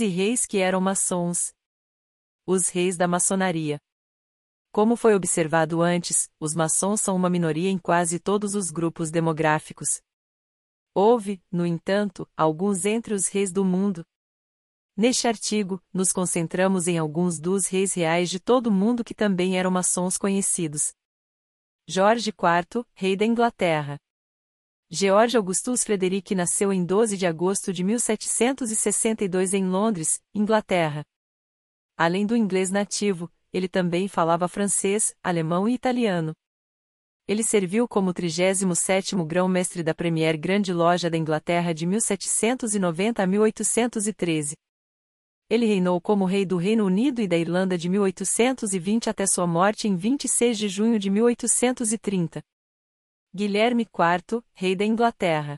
onze reis que eram maçons. Os reis da maçonaria. Como foi observado antes, os maçons são uma minoria em quase todos os grupos demográficos. Houve, no entanto, alguns entre os reis do mundo. Neste artigo, nos concentramos em alguns dos reis reais de todo o mundo que também eram maçons conhecidos. Jorge IV, rei da Inglaterra. George Augustus Frederick nasceu em 12 de agosto de 1762 em Londres, Inglaterra. Além do inglês nativo, ele também falava francês, alemão e italiano. Ele serviu como 37º grão-mestre da Premier Grande Loja da Inglaterra de 1790 a 1813. Ele reinou como rei do Reino Unido e da Irlanda de 1820 até sua morte em 26 de junho de 1830. Guilherme IV, rei da Inglaterra.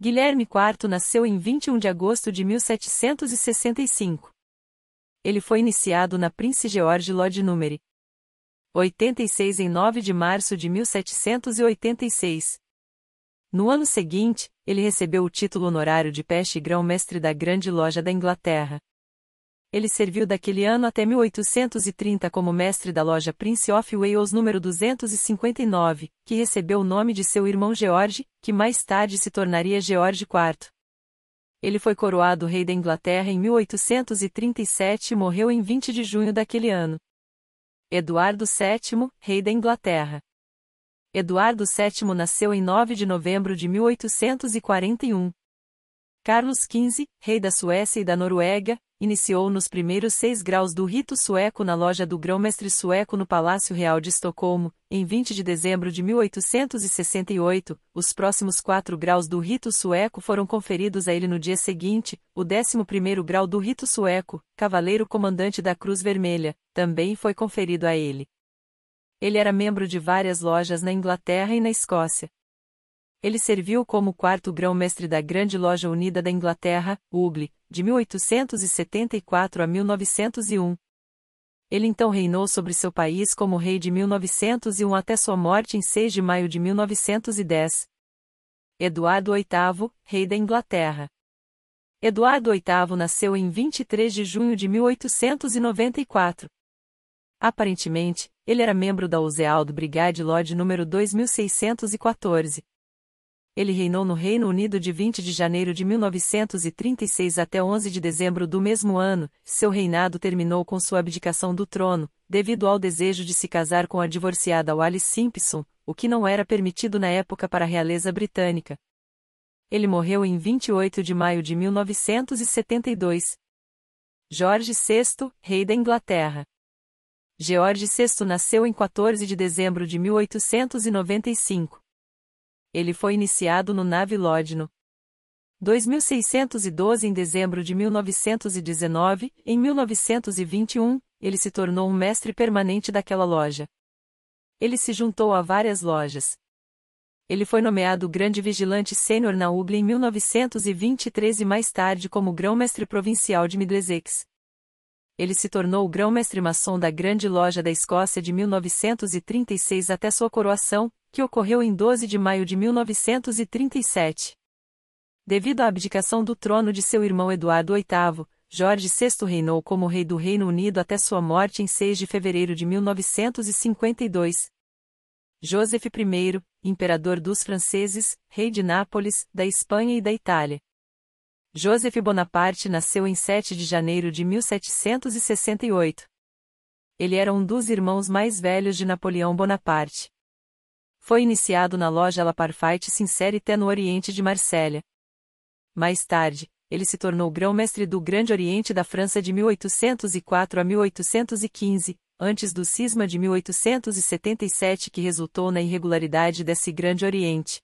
Guilherme IV nasceu em 21 de agosto de 1765. Ele foi iniciado na Prince George Lodge Número 86 em 9 de março de 1786. No ano seguinte, ele recebeu o título honorário de peste grão-mestre da Grande Loja da Inglaterra. Ele serviu daquele ano até 1830 como mestre da loja Prince of Wales número 259, que recebeu o nome de seu irmão George, que mais tarde se tornaria George IV. Ele foi coroado rei da Inglaterra em 1837 e morreu em 20 de junho daquele ano. Eduardo VII, rei da Inglaterra. Eduardo VII nasceu em 9 de novembro de 1841. Carlos XV, rei da Suécia e da Noruega, iniciou nos primeiros seis graus do rito sueco na loja do grão-mestre sueco no Palácio Real de Estocolmo, em 20 de dezembro de 1868. Os próximos quatro graus do rito sueco foram conferidos a ele no dia seguinte, o décimo primeiro grau do rito sueco, cavaleiro comandante da Cruz Vermelha, também foi conferido a ele. Ele era membro de várias lojas na Inglaterra e na Escócia. Ele serviu como quarto grão-mestre da Grande Loja Unida da Inglaterra, UGLE, de 1874 a 1901. Ele então reinou sobre seu país como rei de 1901 até sua morte em 6 de maio de 1910. Eduardo VIII, rei da Inglaterra. Eduardo VIII nasceu em 23 de junho de 1894. Aparentemente, ele era membro da Usealdo Brigade Lodge número 2614. Ele reinou no Reino Unido de 20 de janeiro de 1936 até 11 de dezembro do mesmo ano. Seu reinado terminou com sua abdicação do trono, devido ao desejo de se casar com a divorciada Wallis Simpson, o que não era permitido na época para a realeza britânica. Ele morreu em 28 de maio de 1972. Jorge VI, rei da Inglaterra. George VI nasceu em 14 de dezembro de 1895. Ele foi iniciado no Nave Lodno. 2612 em dezembro de 1919, em 1921, ele se tornou um mestre permanente daquela loja. Ele se juntou a várias lojas. Ele foi nomeado Grande Vigilante Sênior na UGLE em 1923 e mais tarde como Grão-Mestre Provincial de Middlesex. Ele se tornou o Grão-Mestre Maçom da Grande Loja da Escócia de 1936 até sua coroação, que ocorreu em 12 de maio de 1937. Devido à abdicação do trono de seu irmão Eduardo VIII, Jorge VI reinou como rei do Reino Unido até sua morte em 6 de fevereiro de 1952. Joseph I, imperador dos franceses, rei de Nápoles, da Espanha e da Itália. Joseph Bonaparte nasceu em 7 de janeiro de 1768. Ele era um dos irmãos mais velhos de Napoleão Bonaparte. Foi iniciado na loja La Parfait Sincerité no Oriente de Marsella. Mais tarde, ele se tornou grão-mestre do Grande Oriente da França de 1804 a 1815, antes do cisma de 1877 que resultou na irregularidade desse Grande Oriente.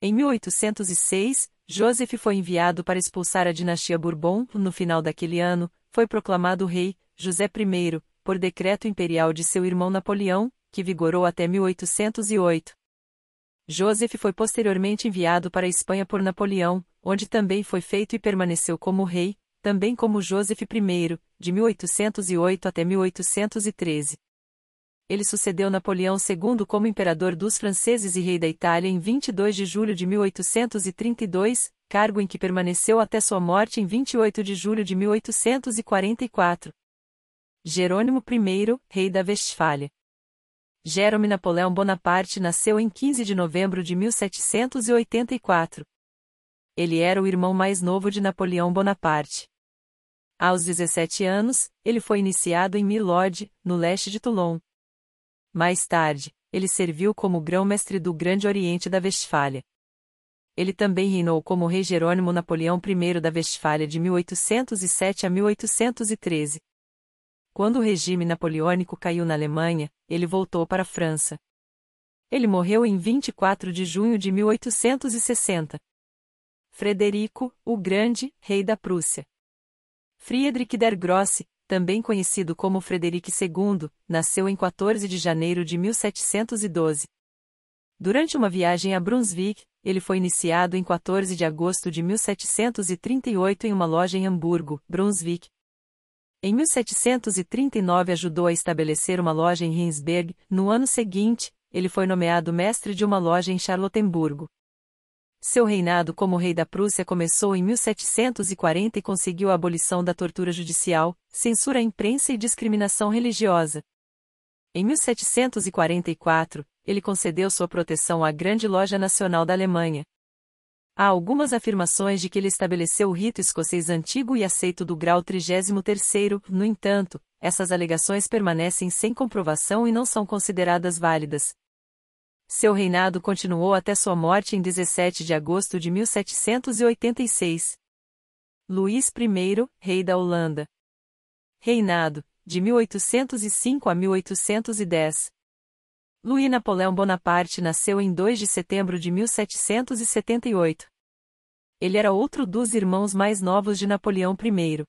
Em 1806, Joseph foi enviado para expulsar a dinastia Bourbon. No final daquele ano, foi proclamado rei, José I, por decreto imperial de seu irmão Napoleão, que vigorou até 1808. Joseph foi posteriormente enviado para a Espanha por Napoleão, onde também foi feito e permaneceu como rei, também como Joseph I, de 1808 até 1813. Ele sucedeu Napoleão II como imperador dos franceses e rei da Itália em 22 de julho de 1832, cargo em que permaneceu até sua morte em 28 de julho de 1844. Jerônimo I, rei da Westfália. Jerome Napoleão Bonaparte nasceu em 15 de novembro de 1784. Ele era o irmão mais novo de Napoleão Bonaparte. Aos 17 anos, ele foi iniciado em Milord, no leste de Toulon. Mais tarde, ele serviu como grão-mestre do Grande Oriente da Westfália. Ele também reinou como rei Jerônimo Napoleão I da Westfália de 1807 a 1813. Quando o regime napoleônico caiu na Alemanha, ele voltou para a França. Ele morreu em 24 de junho de 1860. Frederico, o Grande, rei da Prússia. Friedrich der Grosse, também conhecido como Frederico II, nasceu em 14 de janeiro de 1712. Durante uma viagem a Brunswick, ele foi iniciado em 14 de agosto de 1738 em uma loja em Hamburgo, Brunswick. Em 1739 ajudou a estabelecer uma loja em Rinsberg. No ano seguinte, ele foi nomeado mestre de uma loja em Charlottenburgo. Seu reinado como rei da Prússia começou em 1740 e conseguiu a abolição da tortura judicial, censura à imprensa e discriminação religiosa. Em 1744, ele concedeu sua proteção à Grande Loja Nacional da Alemanha. Há algumas afirmações de que ele estabeleceu o rito escocês antigo e aceito do grau 33, no entanto, essas alegações permanecem sem comprovação e não são consideradas válidas. Seu reinado continuou até sua morte em 17 de agosto de 1786. Luís I, rei da Holanda. Reinado, de 1805 a 1810. Louis Napoleão Bonaparte nasceu em 2 de setembro de 1778. Ele era outro dos irmãos mais novos de Napoleão I.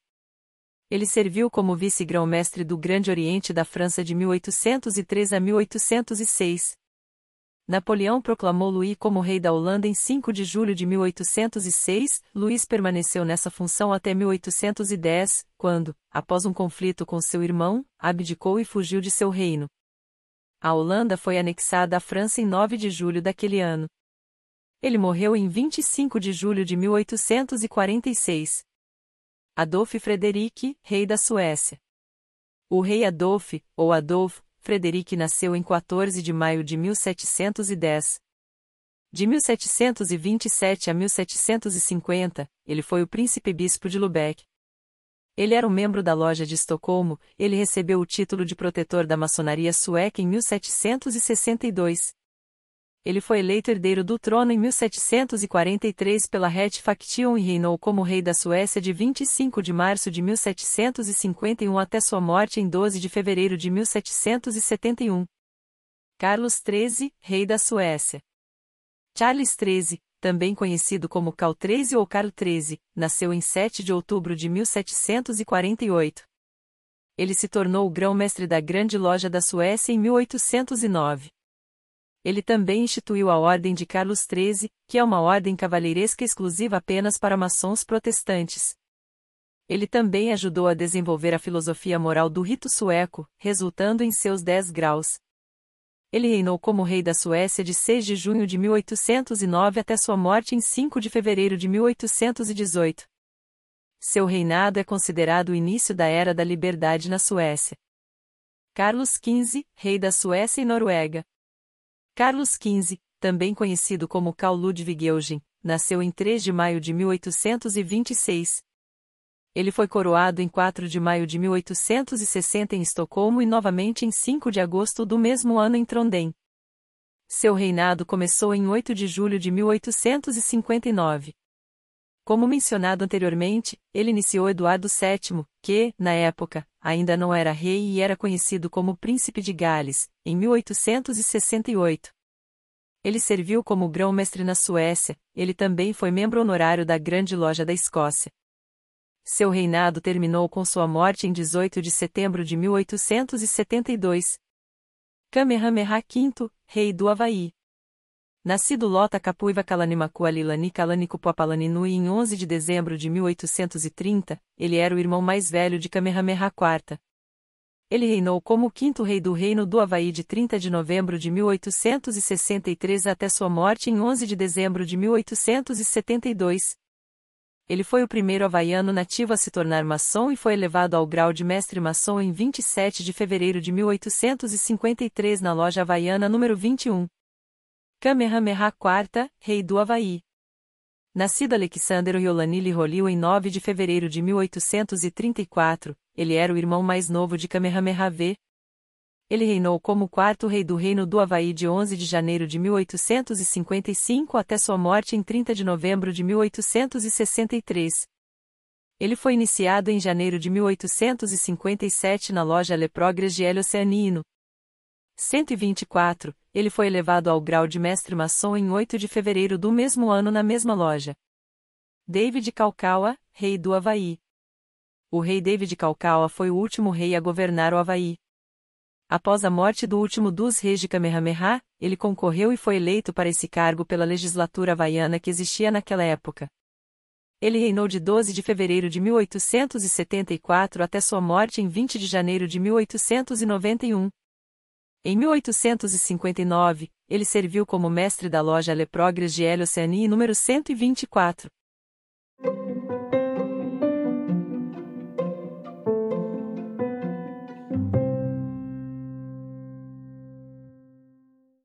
Ele serviu como vice-grão-mestre do Grande Oriente da França de 1803 a 1806. Napoleão proclamou Louis como rei da Holanda em 5 de julho de 1806. Luís permaneceu nessa função até 1810, quando, após um conflito com seu irmão, abdicou e fugiu de seu reino. A Holanda foi anexada à França em 9 de julho daquele ano. Ele morreu em 25 de julho de 1846. Adolf Frederic, rei da Suécia. O rei Adolf, ou Adolf, Frederic nasceu em 14 de maio de 1710. De 1727 a 1750, ele foi o príncipe-bispo de Lubeck. Ele era um membro da Loja de Estocolmo, ele recebeu o título de protetor da maçonaria sueca em 1762. Ele foi eleito herdeiro do trono em 1743 pela Het Faction e reinou como rei da Suécia de 25 de março de 1751 até sua morte em 12 de fevereiro de 1771. Carlos XIII, rei da Suécia. Charles XIII, também conhecido como Cal XIII ou Carl XIII, nasceu em 7 de outubro de 1748. Ele se tornou o grão-mestre da Grande Loja da Suécia em 1809. Ele também instituiu a Ordem de Carlos XIII, que é uma ordem cavalheiresca exclusiva apenas para maçons protestantes. Ele também ajudou a desenvolver a filosofia moral do rito sueco, resultando em seus dez graus. Ele reinou como rei da Suécia de 6 de junho de 1809 até sua morte em 5 de fevereiro de 1818. Seu reinado é considerado o início da Era da Liberdade na Suécia. Carlos XV, rei da Suécia e Noruega. Carlos XV, também conhecido como Carl Ludwig Eugen, nasceu em 3 de maio de 1826. Ele foi coroado em 4 de maio de 1860 em Estocolmo e novamente em 5 de agosto do mesmo ano em Trondheim. Seu reinado começou em 8 de julho de 1859. Como mencionado anteriormente, ele iniciou Eduardo VII, que, na época, ainda não era rei e era conhecido como Príncipe de Gales, em 1868. Ele serviu como grão-mestre na Suécia, ele também foi membro honorário da Grande Loja da Escócia. Seu reinado terminou com sua morte em 18 de setembro de 1872. Kamehameha V, rei do Havaí. Nascido Lota Capuiva Kalanimakualilani Kalanikupuapalaninu em 11 de dezembro de 1830, ele era o irmão mais velho de Kamehameha IV. Ele reinou como o quinto rei do Reino do Havaí de 30 de novembro de 1863 até sua morte em 11 de dezembro de 1872. Ele foi o primeiro havaiano nativo a se tornar maçom e foi elevado ao grau de mestre maçom em 27 de fevereiro de 1853 na loja havaiana número 21. Kamehameha IV, rei do Havaí. Nascido Alexander Yolanili Roliu em 9 de fevereiro de 1834, ele era o irmão mais novo de Kamehameha V, ele reinou como quarto rei do Reino do Havaí de 11 de janeiro de 1855 até sua morte em 30 de novembro de 1863. Ele foi iniciado em janeiro de 1857 na loja Le Progrès de El Oceanino. 124, ele foi elevado ao grau de mestre maçom em 8 de fevereiro do mesmo ano na mesma loja. David Calcaua, rei do Havaí. O rei David Calcaua foi o último rei a governar o Havaí. Após a morte do último dos reis de Kamehameha, ele concorreu e foi eleito para esse cargo pela legislatura havaiana que existia naquela época. Ele reinou de 12 de fevereiro de 1874 até sua morte em 20 de janeiro de 1891. Em 1859, ele serviu como mestre da loja Le Progrès de El Oceanie número 124.